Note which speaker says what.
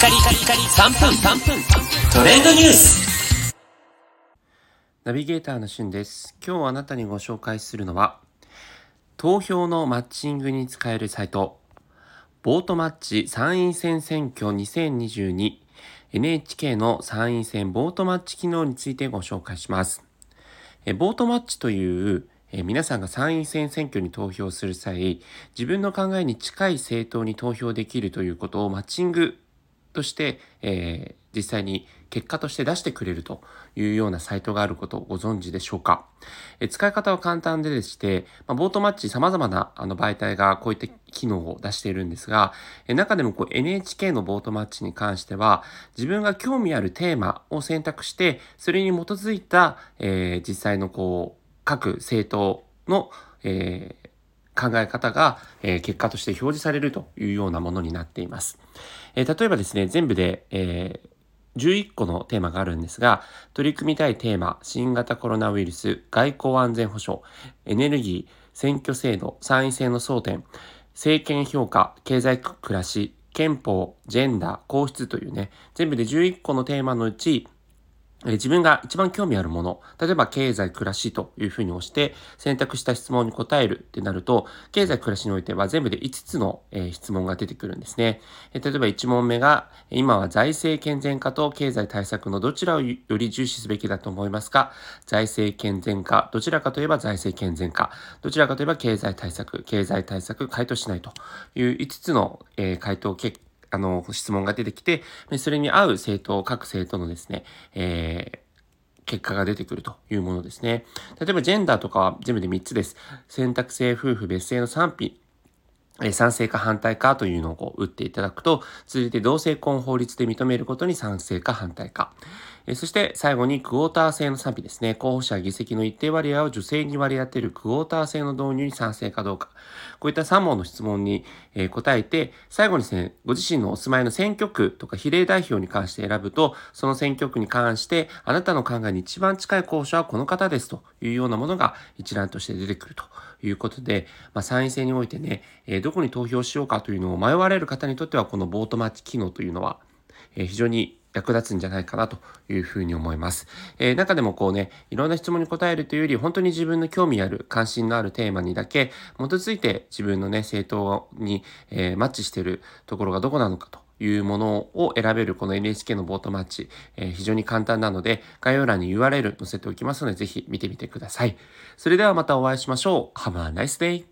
Speaker 1: カリカリカリ3分3分トレンドニュース
Speaker 2: ナビゲーターのしゅんです。今日あなたにご紹介するのは、投票のマッチングに使えるサイト、ボートマッチ参院選選挙 2022NHK の参院選ボートマッチ機能についてご紹介します。えボートマッチというえ皆さんが参院選選挙に投票する際、自分の考えに近い政党に投票できるということをマッチングとして、えー実際に結果として出してくれるというようなサイトがあることをご存知でしょうか？えー使い方は簡単ででして、まあ、ボートマッチ様々なあの媒体がこういった機能を出しているんですが、えー中でもこう NHK のボートマッチに関しては、自分が興味あるテーマを選択して、それに基づいた、えー実際のこう、各政党の、えー考え方が、え結果として表示されるというようなものになっています。え例えばですね、全部で、え11個のテーマがあるんですが、取り組みたいテーマ、新型コロナウイルス、外交安全保障、エネルギー、選挙制度、参院選の争点、政権評価、経済暮らし、憲法、ジェンダー、皇室というね、全部で11個のテーマのうち、え自分が一番興味あるもの、例えば経済暮らしというふうに押して選択した質問に答えるってなると、経済暮らしにおいては全部で5つの、え質問が出てくるんですね。え例えば1問目が、今は財政健全化と経済対策のどちらをより重視すべきだと思いますか？財政健全化、どちらかといえば財政健全化、どちらかといえば経済対策、経済対策回答しないという5つの、え回答結果あの、質問が出てきて、それに合う政党、各政党のですね、えー結果が出てくるというものですね。例えば、ジェンダーとかは全部で3つです。選択性夫婦別姓の賛否、え賛成か反対かというのをこう打っていただくと、続いて同性婚法律で認めることに賛成か反対か。えそして最後にクォーター制の賛否ですね。候補者議席の一定割合を女性に割り当てるクォーター制の導入に賛成かどうか。こういった3問の質問に、え答えて、最後にですね、ご自身のお住まいの選挙区とか比例代表に関して選ぶと、その選挙区に関して、あなたの考えに一番近い候補者はこの方ですというようなものが一覧として出てくるということで、まあ、参院選においてね、えどこに投票しようかというのを迷われる方にとっては、このボートマッチ機能というのは、え非常に役立つんじゃないかなというふうに思います。えー中でもこうね、いろんな質問に答えるというより、本当に自分の興味ある、関心のあるテーマにだけ基づいて自分のね、政党に、えーマッチしているところがどこなのかというものを選べるこの NHK のボートマッチ、えー非常に簡単なので、概要欄に URL 載せておきますので、ぜひ見てみてください。それではまたお会いしましょう。Have a nice day!